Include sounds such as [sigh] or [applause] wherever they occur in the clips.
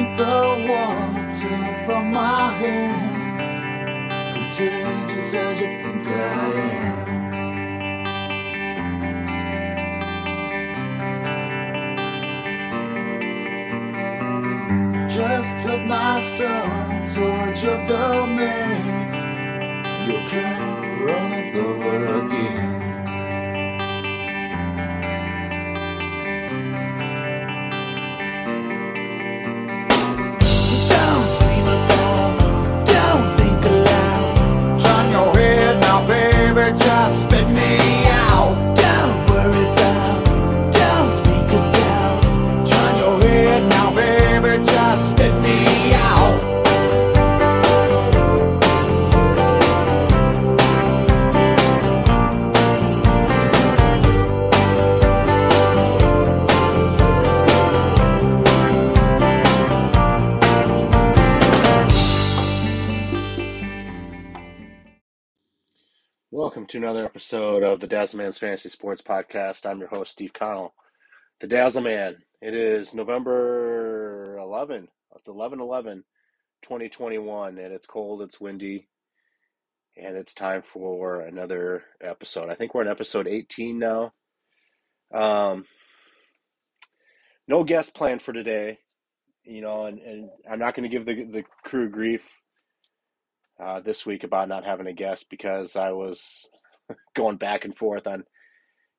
drink the water from my hand. Contagious as you think I am. Just took my son towards your domain. You can't run it over again. Another episode of the Dazzleman's Fantasy Sports Podcast. I'm your host, Steve Connell. The Dazzleman. It is November 11. It's 11 11 2021, and it's cold, it's windy, and it's time for another episode. I think we're on episode 18 now. Um, no guest planned for today, you know, and, and I'm not going to give the, the crew grief uh, this week about not having a guest because I was [laughs] going back and forth on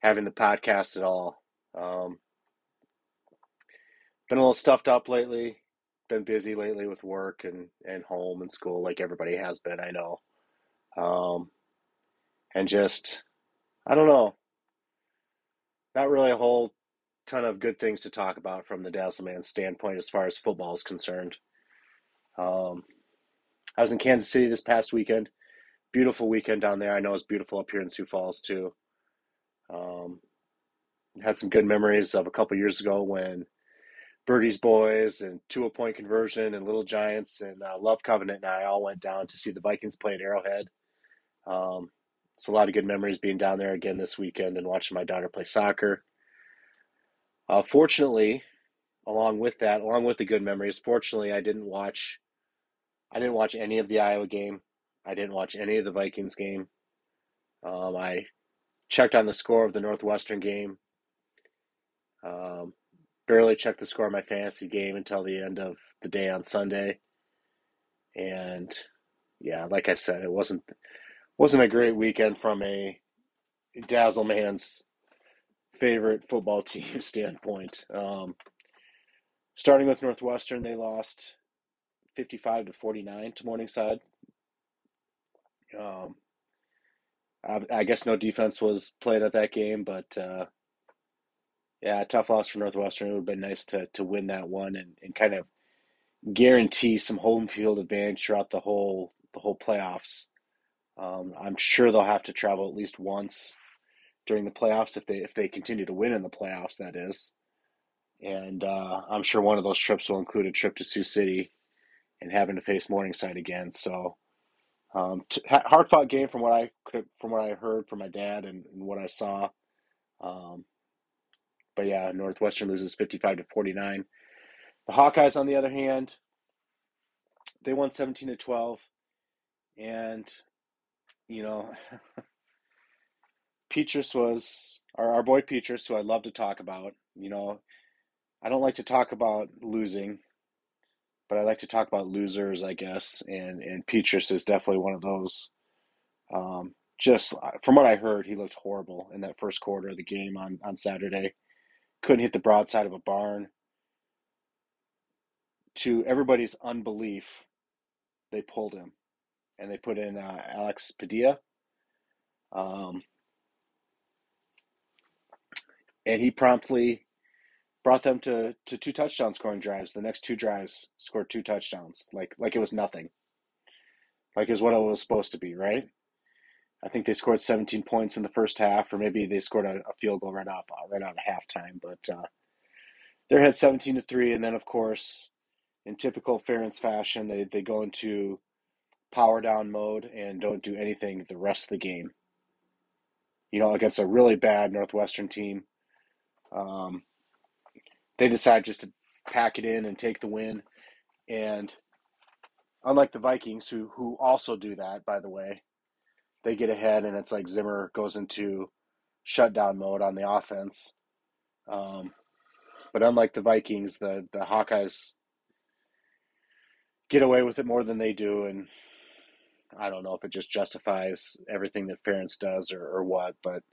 having the podcast at all. Um, been a little stuffed up lately. Been busy lately with work and, and home and school, like everybody has been. I know, um, and just I don't know. Not really a whole ton of good things to talk about from the dazzle Dazzleman standpoint as far as football is concerned. Um, I was in Kansas City this past weekend. Beautiful weekend down there. I know it's beautiful up here in Sioux Falls too. Um, had some good memories of a couple years ago when Birdie's Boys and Two a Point Conversion and Little Giants and uh, Love Covenant and I all went down to see the Vikings play at Arrowhead. Um, it's a lot of good memories being down there again this weekend and watching my daughter play soccer. Uh, fortunately, along with that, along with the good memories, fortunately, I didn't watch. I didn't watch any of the Iowa game. I didn't watch any of the Vikings game. Um, I checked on the score of the Northwestern game. Um, barely checked the score of my fantasy game until the end of the day on Sunday. And yeah, like I said, it wasn't wasn't a great weekend from a Dazzle man's favorite football [laughs] team standpoint. Um, starting with Northwestern, they lost 55 to 49 to Morningside. Um, I, I guess no defense was played at that game, but uh, yeah, tough loss for Northwestern. It would have been nice to to win that one and, and kind of guarantee some home field advantage throughout the whole the whole playoffs. Um, I'm sure they'll have to travel at least once during the playoffs if they if they continue to win in the playoffs. That is, and uh, I'm sure one of those trips will include a trip to Sioux City and having to face Morningside again. So, um, t- hard fought game from what I could from what I heard from my dad and, and what I saw. Um, but yeah, Northwestern loses 55 to 49. The Hawkeyes, on the other hand, they won 17 to 12. And, you know, [laughs] Petras was our, our boy Petras, who I love to talk about. You know, I don't like to talk about losing, but I like to talk about losers, I guess. And, and Petras is definitely one of those. Um, just from what I heard, he looked horrible in that first quarter of the game on, on Saturday. Couldn't hit the broadside of a barn. To everybody's unbelief, they pulled him and they put in uh, Alex Padilla. Um, and he promptly brought them to, to two touchdown scoring drives. The next two drives scored two touchdowns, like like it was nothing. Like is what it was supposed to be, right? I think they scored 17 points in the first half, or maybe they scored a, a field goal right out right out of halftime. But uh, they had 17 to three, and then of course, in typical Ferentz fashion, they they go into power down mode and don't do anything the rest of the game. You know, against a really bad Northwestern team, um, they decide just to pack it in and take the win. And unlike the Vikings, who who also do that, by the way, they get ahead and it's like Zimmer goes into shutdown mode on the offense. Um, but unlike the Vikings, the the Hawkeyes get away with it more than they do, and I don't know if it just justifies everything that Ferentz does or, or what, but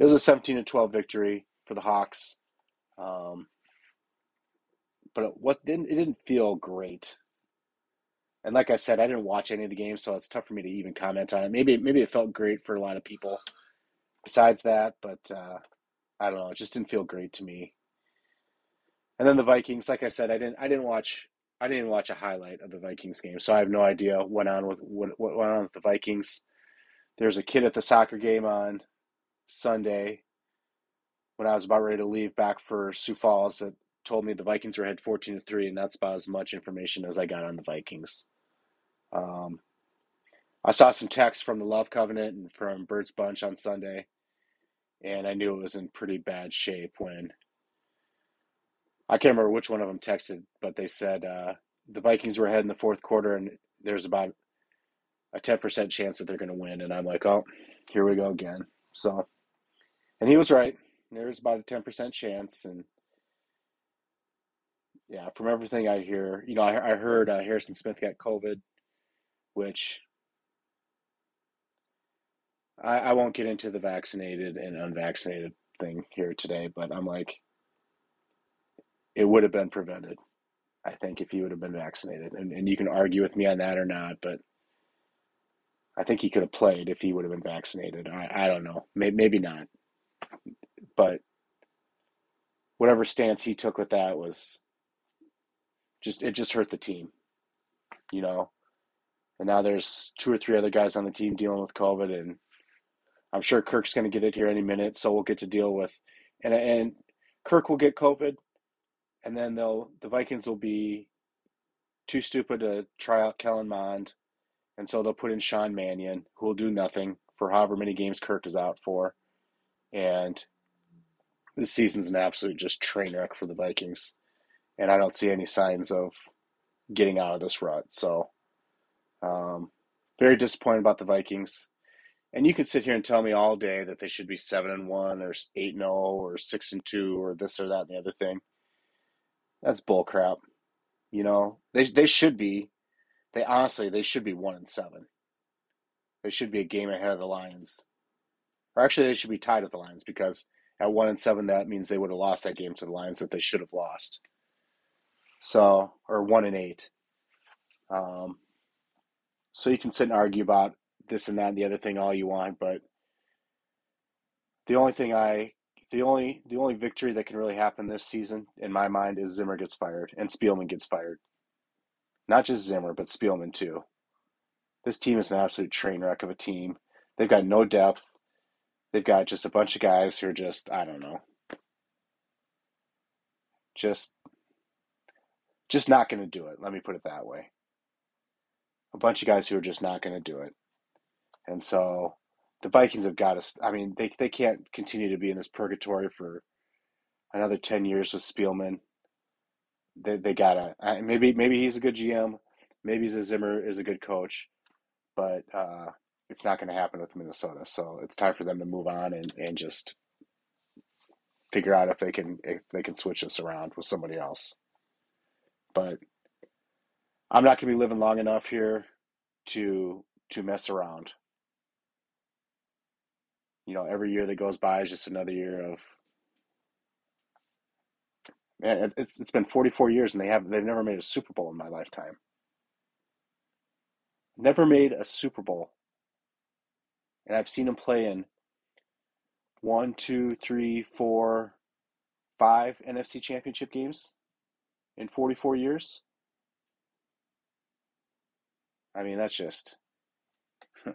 it was a 17 to 12 victory for the Hawks. Um, but it was didn't it didn't feel great. And like I said, I didn't watch any of the games, so it's tough for me to even comment on it. Maybe maybe it felt great for a lot of people. Besides that, but uh, I don't know. It just didn't feel great to me. And then the Vikings, like I said, I didn't I didn't watch I didn't watch a highlight of the Vikings game, so I have no idea what went on with what, what went on with the Vikings. There's a kid at the soccer game on Sunday when I was about ready to leave back for Sioux Falls that told me the Vikings were ahead 14 to 3, and that's about as much information as I got on the Vikings. Um, I saw some text from the Love Covenant and from Bird's Bunch on Sunday, and I knew it was in pretty bad shape when I can't remember which one of them texted, but they said uh, the Vikings were ahead in the fourth quarter, and there's about a 10% chance that they're going to win. And I'm like, oh, here we go again. So, and he was right. There's about a 10% chance. And yeah, from everything I hear, you know, I, I heard uh, Harrison Smith got COVID, which I, I won't get into the vaccinated and unvaccinated thing here today, but I'm like, it would have been prevented, I think, if he would have been vaccinated. And, and you can argue with me on that or not, but I think he could have played if he would have been vaccinated. I, I don't know. Maybe, maybe not. But whatever stance he took with that was just it just hurt the team, you know. And now there's two or three other guys on the team dealing with COVID, and I'm sure Kirk's going to get it here any minute. So we'll get to deal with, and and Kirk will get COVID, and then they'll the Vikings will be too stupid to try out Kellen Mond, and so they'll put in Sean Mannion, who will do nothing for however many games Kirk is out for, and this season's an absolute just train wreck for the Vikings and I don't see any signs of getting out of this rut. So, um, very disappointed about the Vikings. And you could sit here and tell me all day that they should be seven and one, or eight and zero, oh, or six and two, or this or that and the other thing. That's bullcrap. You know, they they should be. They honestly they should be one and seven. They should be a game ahead of the Lions, or actually they should be tied with the Lions because at one and seven that means they would have lost that game to the Lions that they should have lost. So, or one and eight. Um, so you can sit and argue about this and that and the other thing all you want, but the only thing I, the only the only victory that can really happen this season, in my mind, is Zimmer gets fired and Spielman gets fired. Not just Zimmer, but Spielman too. This team is an absolute train wreck of a team. They've got no depth. They've got just a bunch of guys who are just I don't know, just just not going to do it. Let me put it that way. A bunch of guys who are just not going to do it. And so the Vikings have got to, I mean, they, they can't continue to be in this purgatory for another 10 years with Spielman. They, they got to, maybe, maybe he's a good GM. Maybe Zimmer is a good coach, but uh, it's not going to happen with Minnesota. So it's time for them to move on and, and just figure out if they can if they can switch this around with somebody else but I'm not going to be living long enough here to to mess around. You know, every year that goes by is just another year of man. It's it's been 44 years and they have they've never made a Super Bowl in my lifetime. Never made a Super Bowl, and I've seen them play in one, two, three, four, five NFC Championship games in 44 years. I mean, that's just [laughs]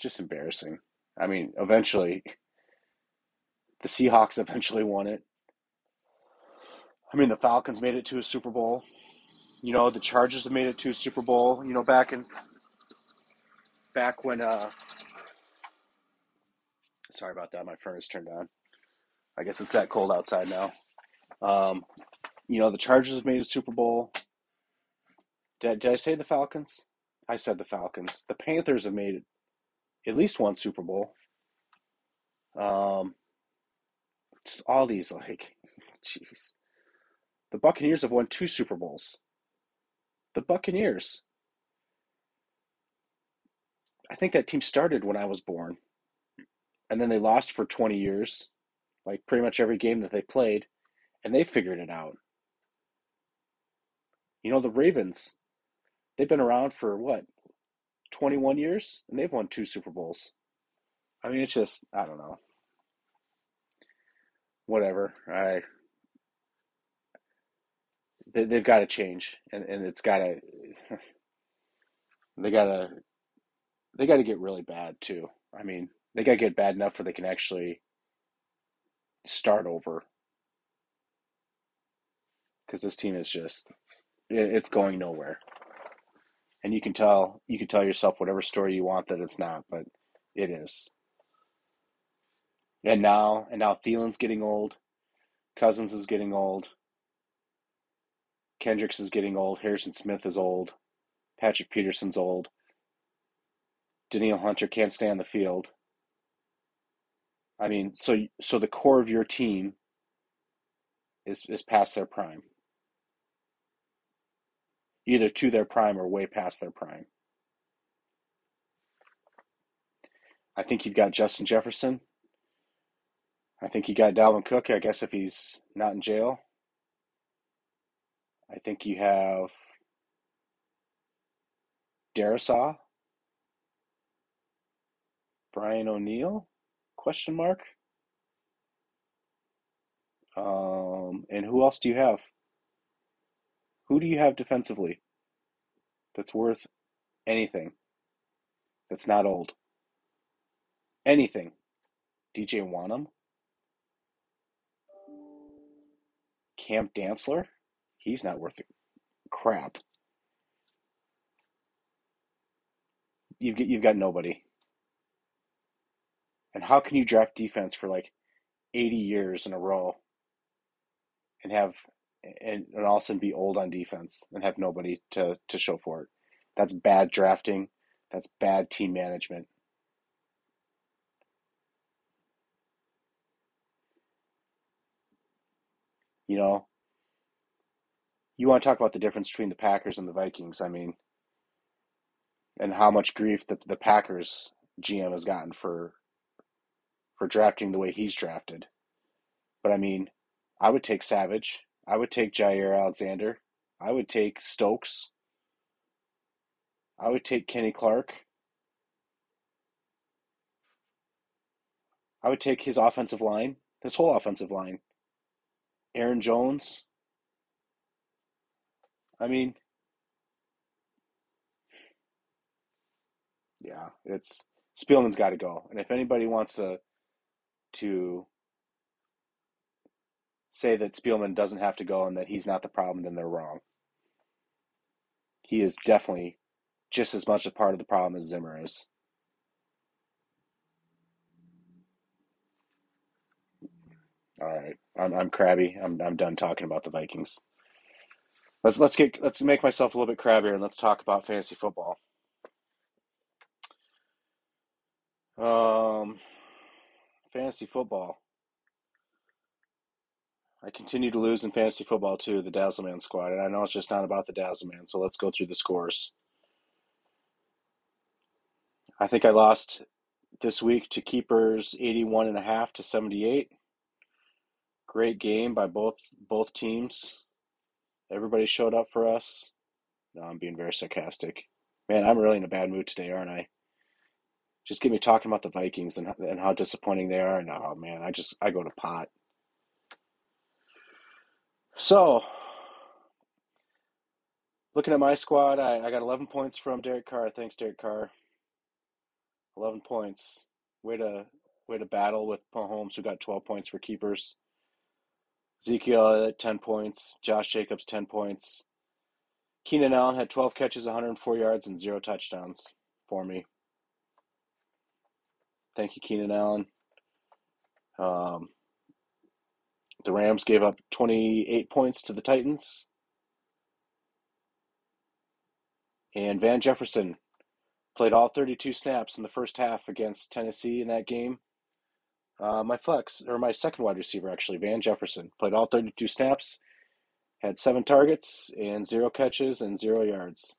just embarrassing. I mean, eventually the Seahawks eventually won it. I mean, the Falcons made it to a Super Bowl. You know, the Chargers have made it to a Super Bowl, you know, back in back when uh sorry about that, my furnace turned on. I guess it's that cold outside now. Um You know, the Chargers have made a Super Bowl. Did I, did I say the Falcons? I said the Falcons. The Panthers have made at least one Super Bowl. Um, just all these like, [laughs] jeez. The Buccaneers have won two Super Bowls. The Buccaneers. I think that team started when I was born. And then they lost for 20 years, like pretty much every game that they played, and they figured it out. You know, the Ravens, they've been around for what, 21 years? And they've won two Super Bowls. I mean, it's just, I don't know. Whatever. I. They, they've got to change, and, and it's got to. [sighs] They got to. They got to get really bad too. I mean, they got to get bad enough where they can actually start over. Because this team is just, it's going nowhere. And you can tell, you can tell yourself whatever story you want that it's not, but it is. And now, and now Thielen's getting old. Cousins is getting old. Kendricks is getting old. Harrison Smith is old. Patrick Peterson's old. Danielle Hunter can't stay on the field. I mean, so so the core of your team is is past their prime. Either to their prime or way past their prime. I think you've got Justin Jefferson. I think you got Dalvin Cook, I guess if he's not in jail. I think you have Darrisaw, Brian O'Neill, question mark. Um, and who else do you have? Who do you have defensively that's worth anything? That's not old. Anything. DJ Wonnum? Cam Dantzler? He's not worth crap. You've you've got nobody. And how can you draft defense for like 80 years in a row and have and, and all of a sudden be old on defense and have nobody to, to show for it? That's bad drafting. That's bad team management. You know, you want to talk about the difference between the Packers and the Vikings. I mean, and how much grief the, the Packers GM has gotten for for drafting the way he's drafted. But I mean, I would take Savage. I would take Jaire Alexander. I would take Stokes. I would take Kenny Clark. I would take his offensive line, his whole offensive line. Aaron Jones. I mean, yeah, it's Spielman's got to go. And if anybody wants to to say that Spielman doesn't have to go and that he's not the problem, then they're wrong. He is definitely just as much a part of the problem as Zimmer is. All right, I'm I'm crabby. I'm I'm done talking about the Vikings. Let's let's get let's make myself a little bit crabbier and let's talk about fantasy football. Um, fantasy football. I continue to lose in fantasy football too, the Dazzleman squad, and I know it's just not about the Dazzleman, so let's go through the scores. I think I lost this week to keepers 81 and a half to 78. Great game by both both teams. Everybody showed up for us. No, I'm being very sarcastic. Man, I'm really in a bad mood today, aren't I? Just get me talking about the Vikings and and how disappointing they are. Oh man, I just I go to pot. So, looking at my squad, I, I got 11 points from Derek Carr. Thanks, Derek Carr. 11 points. Way to way to battle with Mahomes, who got 12 points for keepers. Ezekiel at 10 points. Josh Jacobs 10 points. Keenan Allen had 12 catches, 104 yards, and zero touchdowns for me. Thank you, Keenan Allen. Um, The Rams gave up 28 points to the Titans. And Van Jefferson played all 32 snaps in the first half against Tennessee in that game. Uh, my flex, or my second wide receiver, actually, Van Jefferson, played all 32 snaps, had seven targets and zero catches and zero yards.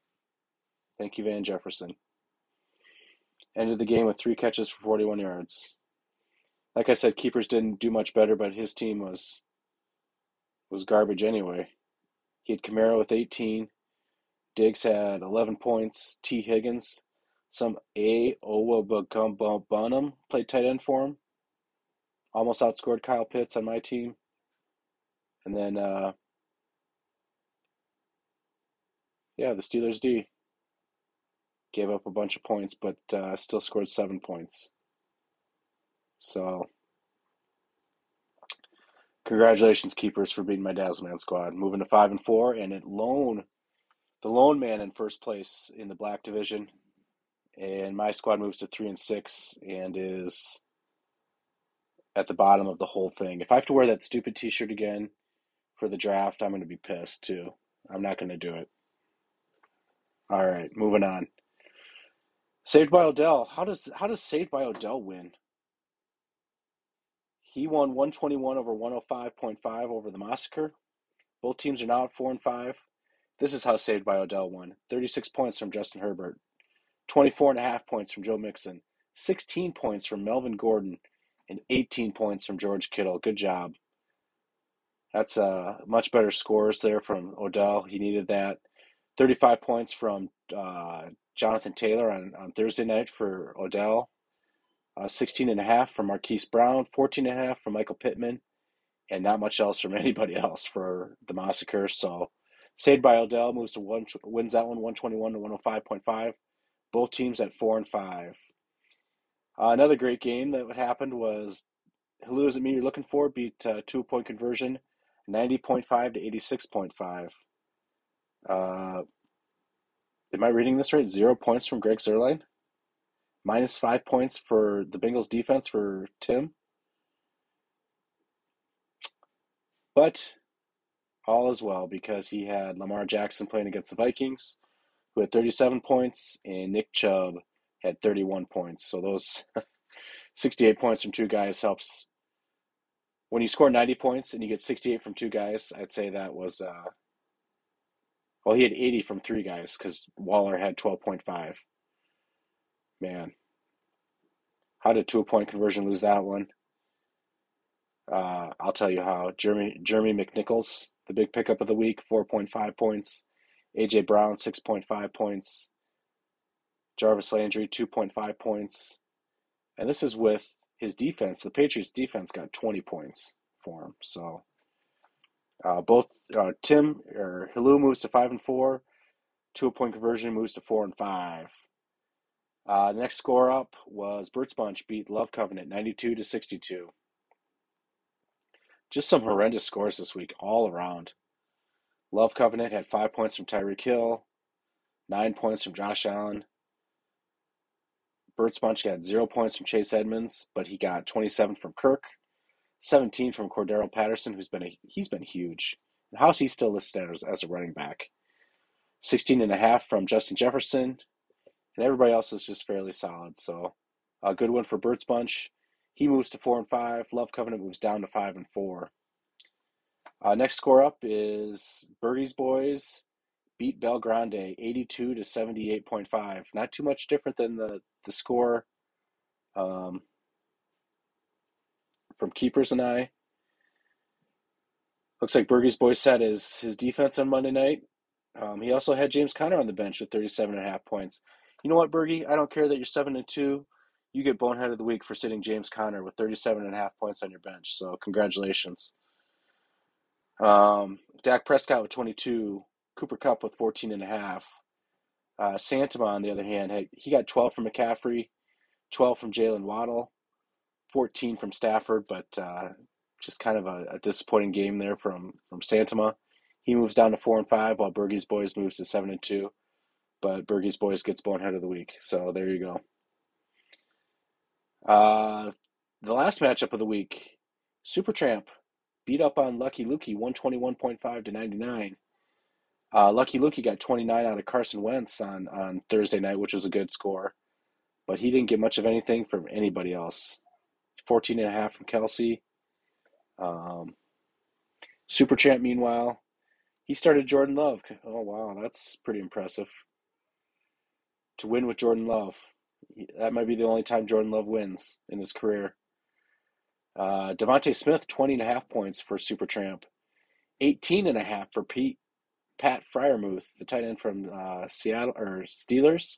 Thank you, Van Jefferson. Ended the game with three catches for 41 yards. Like I said, keepers didn't do much better, but his team was was garbage anyway. He had Kamara with 18. Diggs had 11 points. Tee Higgins, some A. Owusu-Bunnem played tight end for him. Almost outscored Kyle Pitts on my team. And then, uh, yeah, the Steelers D gave up a bunch of points, but uh, still scored seven points. So, congratulations, keepers, for beating my Dazzleman squad. Moving to five and four, and it lone, the lone man in first place in the black division, and my squad moves to three and six and is at the bottom of the whole thing. If I have to wear that stupid T-shirt again for the draft, I'm going to be pissed too. I'm not going to do it. All right, moving on. Saved by Odell. How does how does Saved by Odell win? He won 121 over 105.5 over the Massacre. Both teams are now at 4 and 5. This is how Saved by Odell won. 36 points from Justin Herbert. 24 and a half points from Joe Mixon. 16 points from Melvin Gordon and 18 points from George Kittle. Good job. That's uh, much better scores there from Odell. He needed that. 35 points from uh, Jonathan Taylor on, on Thursday night for Odell. Uh, 16 and a half from Marquise Brown. 14 and a half from Michael Pittman. And not much else from [laughs] anybody else for the Massacre. So Saved by Odell moves to one, wins that one 121 to 105.5. Both teams at 4 and 5. Uh, another great game that would happened was Who is it me you're looking for beat uh, two point conversion 90.5 to 86.5. Uh, am I reading this right? Zero points from Greg Zuerlein. Minus five points for the Bengals defense for Tim. But all is well because he had Lamar Jackson playing against the Vikings, who had 37 points, and Nick Chubb had 31 points. So those [laughs] 68 points from two guys helps. When you score 90 points and you get 68 from two guys, I'd say that was, uh, well, he had 80 from three guys because Waller had 12.5. Man, how did two point conversion lose that one? Uh, I'll tell you how. Jeremy Jeremy McNichols, the big pickup of the week, 4.5 points. AJ Brown, 6.5 points. Jarvis Landry, 2.5 points. And this is with his defense. The Patriots defense got 20 points for him. So uh, both uh, Tim or Hilu moves to 5 and 4. Two point conversion moves to 4 and 5. Uh, the next score up was Burt's Bunch beat Love Covenant 92 to 62. Just some horrendous scores this week all around. Love Covenant had five points from Tyreek Hill, nine points from Josh Allen, Burt's Bunch got zero points from Chase Edmonds, but he got 27 from Kirk, 17 from Cordarrelle Patterson, who's been a, he's been huge. how's he still listed as, as a running back? 16 and a half from Justin Jefferson, and everybody else is just fairly solid. So a good one for Bert's Bunch. He moves to four and five. Love Covenant moves down to five and four. Uh, next score up is Birdie's Boys beat Belgrande 82 to 78.5. Not too much different than the, the score um, from Keepers and I. Looks like Bergie's boy set is his defense on Monday night. Um, he also had James Conner on the bench with 37 and a half points. You know what, Bergie? I don't care that you're 7 and 2. You get bonehead of the week for sitting James Conner with 37 and a half points on your bench. So, congratulations. Um, Dak Prescott with 22, Cooper Kupp with 14 and a half. Uh, Santama, on the other hand, had, he got 12 from McCaffrey, 12 from Jalen Waddle, 14 from Stafford, but uh, just kind of a, a, disappointing game there from from Santama. He moves down to four and five, while Bergie's boys moves to seven and two. But Bergie's boys gets bonehead of the week, so there you go. Uh, the last matchup of the week, Supertramp beat up on Lucky Lukey 121.5 to 99. Uh, Lucky Lukey got 29 out of Carson Wentz on, on Thursday night, which was a good score. But he didn't get much of anything from anybody else. 14 and a half from Kelce. Um, Super Champ, meanwhile, he started Jordan Love. Oh, wow, that's pretty impressive. To win with Jordan Love. That might be the only time Jordan Love wins in his career. Uh, DeVonta Smith, 20 and a half points for Super Tramp. 18 and a half for Pete Pat Freiermuth, the tight end from uh, Seattle or Steelers,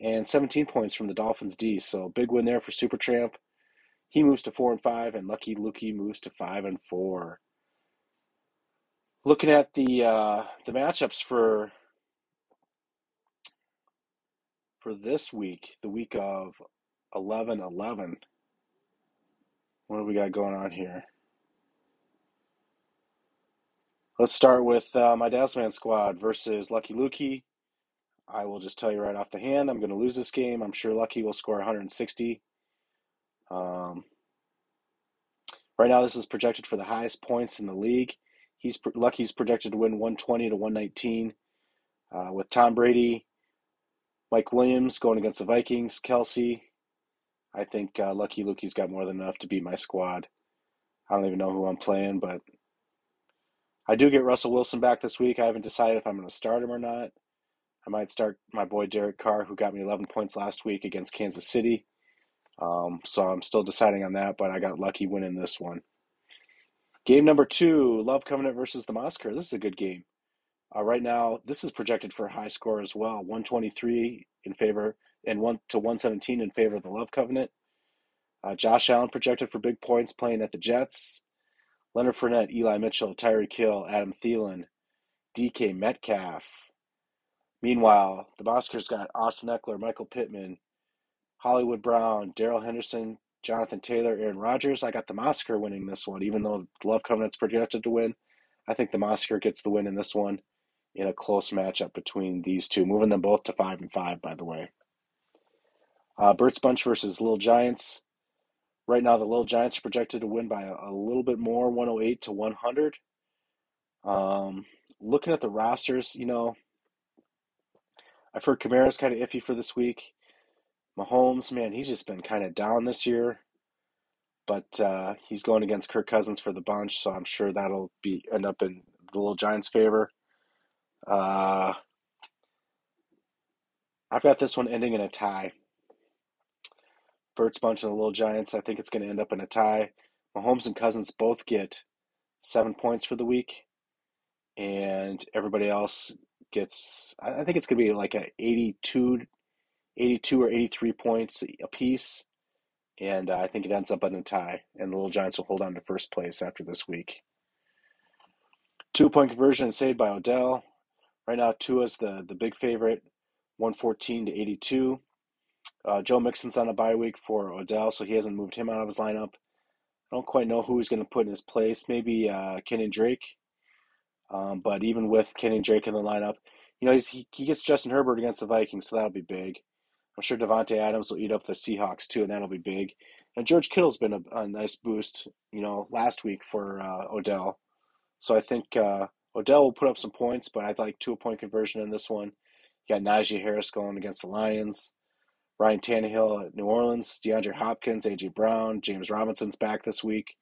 and 17 points from the Dolphins D. So big win there for Super Tramp. He moves to four and five, and Lucky Lukey moves to five and four. Looking at the uh, the matchups for for this week, the week of 11 11. What do we got going on here? Let's start with uh, my Dazzle Man squad versus Lucky Lukey. I will just tell you right off the hand, I'm going to lose this game. I'm sure Lucky will score 160. Um, right now, this is projected for the highest points in the league. He's Lucky's projected to win 120 to 119. Uh, with Tom Brady, Mike Williams going against the Vikings, Kelce. I think uh, Lucky Lukey's got more than enough to beat my squad. I don't even know who I'm playing, but I do get Russell Wilson back this week. I haven't decided if I'm going to start him or not. I might start my boy Derek Carr, who got me 11 points last week against Kansas City. Um, so I'm still deciding on that, but I got lucky winning this one. Game number two, Love Covenant versus the Massacre. This is a good game. Uh, right now, this is projected for a high score as well. 123 in favor and one to 117 in favor of the Love Covenant. Uh, Josh Allen projected for big points playing at the Jets. Leonard Fournette, Eli Mitchell, Tyreek Hill, Adam Thielen, DK Metcalf. Meanwhile, the Oscars got Austin Ekeler, Michael Pittman, Hollywood Brown, Darrell Henderson, Jonathan Taylor, Aaron Rodgers. I got the Oscar winning this one, even though the Love Covenant's projected to win. I think the Oscar gets the win in this one in a close matchup between these two, moving them both to five and five, by the way. Uh, Bert's Bunch versus Little Giants. Right now, the Little Giants are projected to win by a, a little bit more, 108 to 100. Um, looking at the rosters, you know, I've heard Kamara's kind of iffy for this week. Mahomes, man, he's just been kind of down this year. But uh, he's going against Kirk Cousins for the bunch, so I'm sure that'll be end up in the Little Giants' favor. Uh, I've got this one ending in a tie. Bert's bunch and the Little Giants. I think it's going to end up in a tie. Mahomes and Cousins both get seven points for the week, and everybody else gets. I think it's going to be like a 82, 82 or 83 points a piece, and uh, I think it ends up in a tie, and the Little Giants will hold on to first place after this week. Two point conversion saved by Odell. Right now, Tua's the the big favorite, one fourteen to eighty two. Uh, Joe Mixon's on a bye week for Odell, so he hasn't moved him out of his lineup. I don't quite know who he's going to put in his place. Maybe uh, Kenny Drake. Um, but even with Kenny Drake in the lineup, you know, he, he gets Justin Herbert against the Vikings, so that'll be big. I'm sure Davante Adams will eat up the Seahawks too, and that'll be big. And George Kittle's been a, a nice boost, you know, last week for uh, Odell. So I think uh, Odell will put up some points, but I'd like two point conversion in this one. You got Najee Harris going against the Lions. Ryan Tannehill at New Orleans, DeAndre Hopkins, AJ Brown, James Robinson's back this week.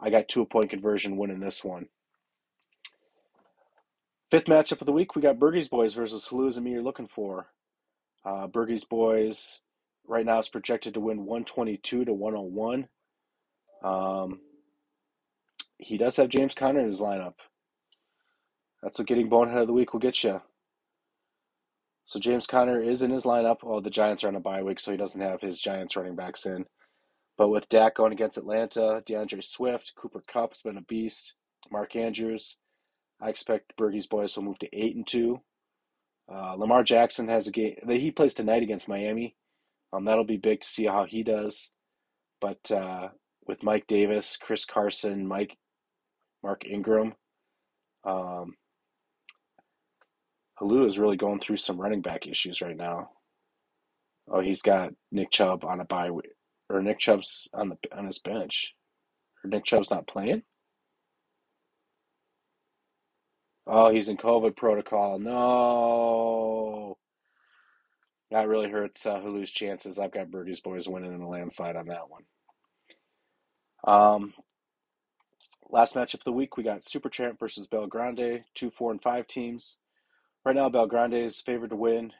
I got two point conversion winning this one. Fifth matchup of the week, we got Bergie's Boys versus Saluz and me you're looking for. Uh, Bergie's Boys right now is projected to win 122 to 101. Um, he does have James Conner in his lineup. That's what getting bonehead of the week will get you. So James Conner is in his lineup. Oh, the Giants are on a bye week, so he doesn't have his Giants running backs in. But with Dak going against Atlanta, D'Andre Swift, Cooper Kupp's been a beast. Mark Andrews, I expect Bergie's boys will move to eight and two. Uh, Lamar Jackson has a game that he plays tonight against Miami. Um, that'll be big to see how he does. But uh, with Mike Davis, Chris Carson, Mike, Mark Ingram, um, Halu is really going through some running back issues right now. Oh, he's got Nick Chubb on a bye, or Nick Chubb's on the on his bench, or Nick Chubb's not playing. Oh, he's in COVID protocol. No. That really hurts uh, Hulu's chances. I've got Birdie's boys winning in a landslide on that one. Um, last matchup of the week, we got Super Champ versus Belgrande, two, four, and five teams. Right now, Belgrande is favored to win.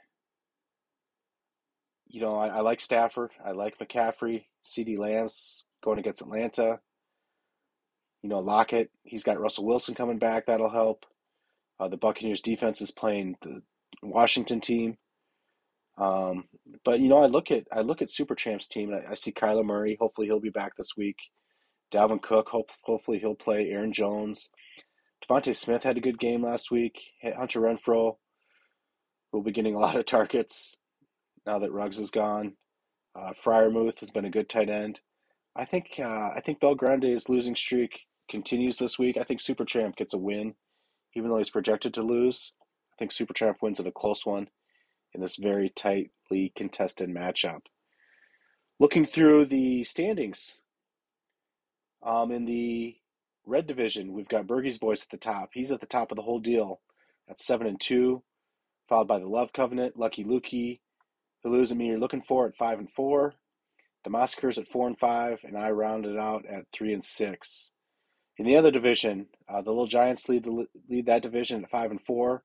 You know, I, I like Stafford. I like McCaffrey. CeeDee Lamb's going against Atlanta. You know, Lockett. He's got Russell Wilson coming back. That'll help. Uh, the Buccaneers defense is playing the Washington team. Um, but you know, I look at I look at Super Champs team. I, I see Kyler Murray. Hopefully, he'll be back this week. Dalvin Cook. Hope, hopefully, he'll play. Aaron Jones. DeVonta Smith had a good game last week. Hunter Renfrow will be getting a lot of targets now that Ruggs is gone. Uh, Freiermuth has been a good tight end. I think uh, I think Belgrande's losing streak continues this week. I think Super Champ gets a win, even though he's projected to lose. I think Super Champ wins in a close one in this very tightly contested matchup. Looking through the standings, um, in the red division, we've got Bergie's boys at the top. He's at the top of the whole deal at seven and two, followed by the Love Covenant, Lucky Lukey, Hulu's and me You're looking for at five and four. The Massacres at four and five, and I rounded out at three and six. In the other division, uh, the Little Giants lead the lead that division at five and four,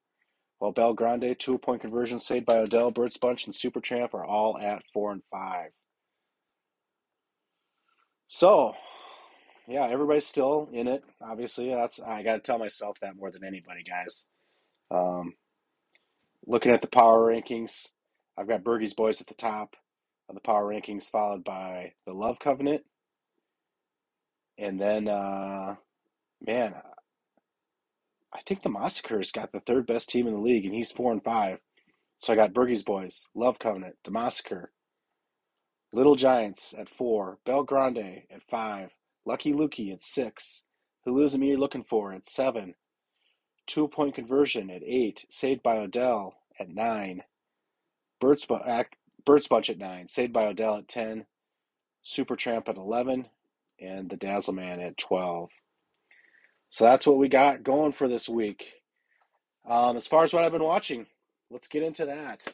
while Belgrande, two point conversion saved by Odell, Birds Bunch, and Supertramp are all at four and five. So, yeah, everybody's still in it. Obviously, that's I got to tell myself that more than anybody, guys. Um, looking at the power rankings, I've got Bergie's boys at the top of the power rankings, followed by the Love Covenant, and then, uh, man, I think the Massacre's got the third best team in the league, and he's four and five. So I got Bergie's boys, Love Covenant, the Massacre, Little Giants at four, Belgrande at five, Lucky Lukey at six, Me You're Looking For at seven, Two Point Conversion at eight, Saved by Odell at nine, Birds, Birds Bunch at nine, Saved by Odell at ten, Super Tramp at eleven, and the Dazzle Man at twelve. So that's what we got going for this week. Um, as far as what I've been watching, let's get into that.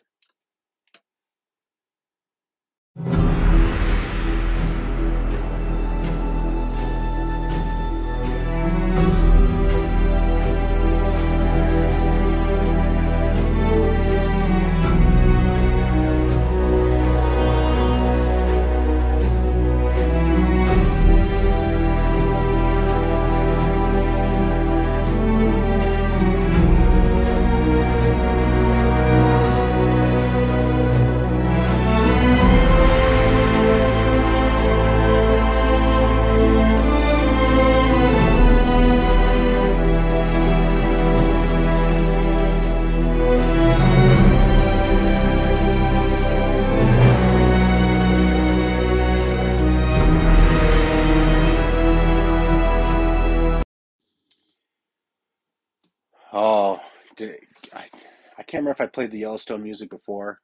I I played the Yellowstone music before,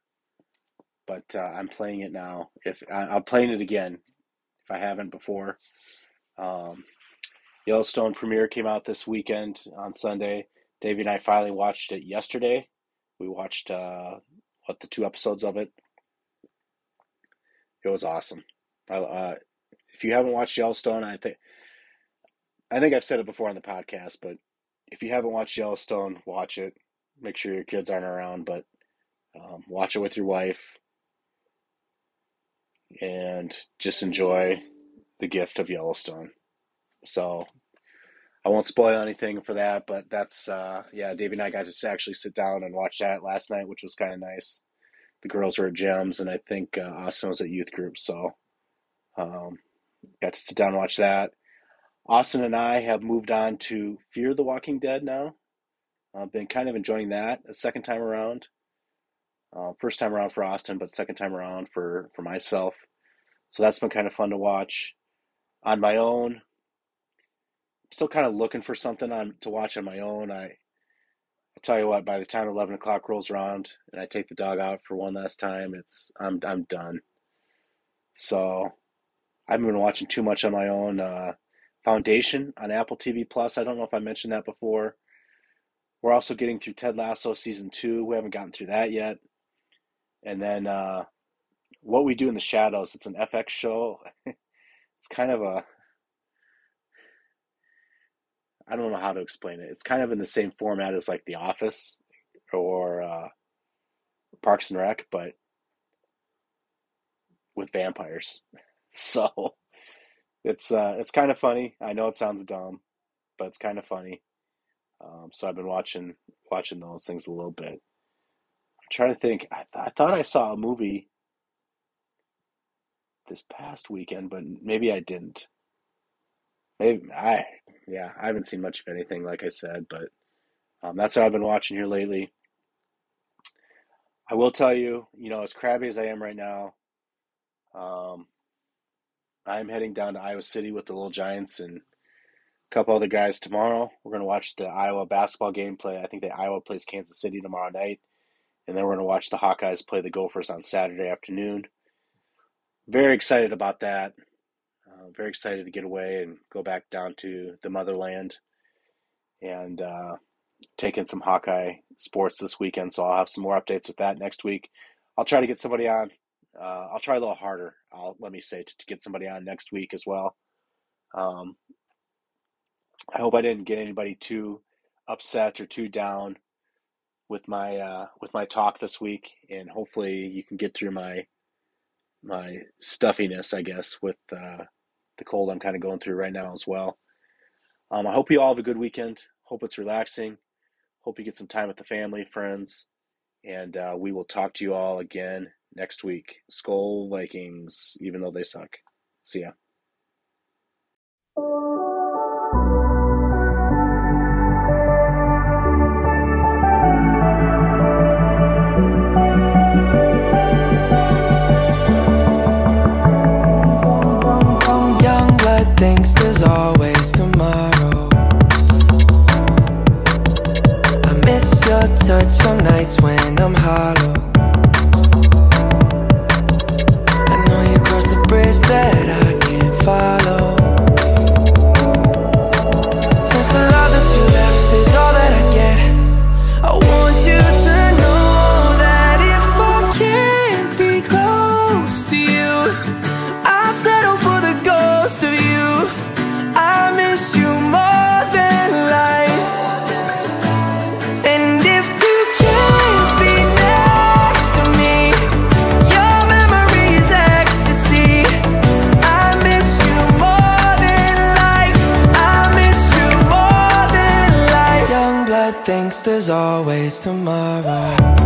but uh, I'm playing it now. If I, I'm playing it again, if I haven't before. Um, Yellowstone premiere came out this weekend on Sunday. Davey and I finally watched it yesterday. We watched uh, what the two episodes of it. It was awesome. Uh, if you haven't watched Yellowstone, I think I think I've said it before on the podcast, but if you haven't watched Yellowstone, watch it. Make sure your kids aren't around, but um, watch it with your wife and just enjoy the gift of Yellowstone. So I won't spoil anything for that, but that's uh, yeah. Davey and I got to actually sit down and watch that last night, which was kind of nice. The girls were at gyms, and I think uh, Austin was at youth group, so um, got to sit down and watch that. Austin and I have moved on to Fear the Walking Dead now. I've been kind of enjoying that a second time around. Uh, first time around for Austin, but second time around for, for myself. So that's been kind of fun to watch. On my own, I'm still kind of looking for something on to watch on my own. I, I tell you what, by the time eleven o'clock rolls around and I take the dog out for one last time, it's I'm I'm done. So I haven't been watching too much on my own. Uh, Foundation on Apple TV Plus. I don't know if I mentioned that before. We're also getting through Ted Lasso season two. We haven't gotten through that yet. And then uh, What We Do in the Shadows. It's an FX show. [laughs] it's kind of a I don't know how to explain it. It's kind of in the same format as like The Office or uh, Parks and Rec, but with vampires. [laughs] So it's uh, it's kind of funny. I know it sounds dumb, but it's kind of funny. Um, so I've been watching watching those things a little bit. I'm trying to think. I, I thought I saw a movie this past weekend, but maybe I didn't. Maybe I yeah I haven't seen much of anything like I said, but um, that's what I've been watching here lately. I will tell you, you know, as crabby as I am right now, um, I'm heading down to Iowa City with the Little Giants and couple other guys tomorrow. We're going to watch the Iowa basketball game play. I think the Iowa plays Kansas City tomorrow night, and then we're going to watch the Hawkeyes play the Gophers on Saturday afternoon. Very excited about that. Uh, very excited to get away and go back down to the motherland and uh, take in some Hawkeye sports this weekend. So I'll have some more updates with that next week. I'll try to get somebody on. Uh, I'll try a little harder. I'll let me say to, to get somebody on next week as well. Um, I hope I didn't get anybody too upset or too down with my uh, with my talk this week, and hopefully you can get through my my stuffiness, I guess, with uh, the cold I'm kind of going through right now as well. Um, I hope you all have a good weekend. Hope it's relaxing. Hope you get some time with the family, friends, and uh, we will talk to you all again next week. Skol Vikings, even though they suck. See ya.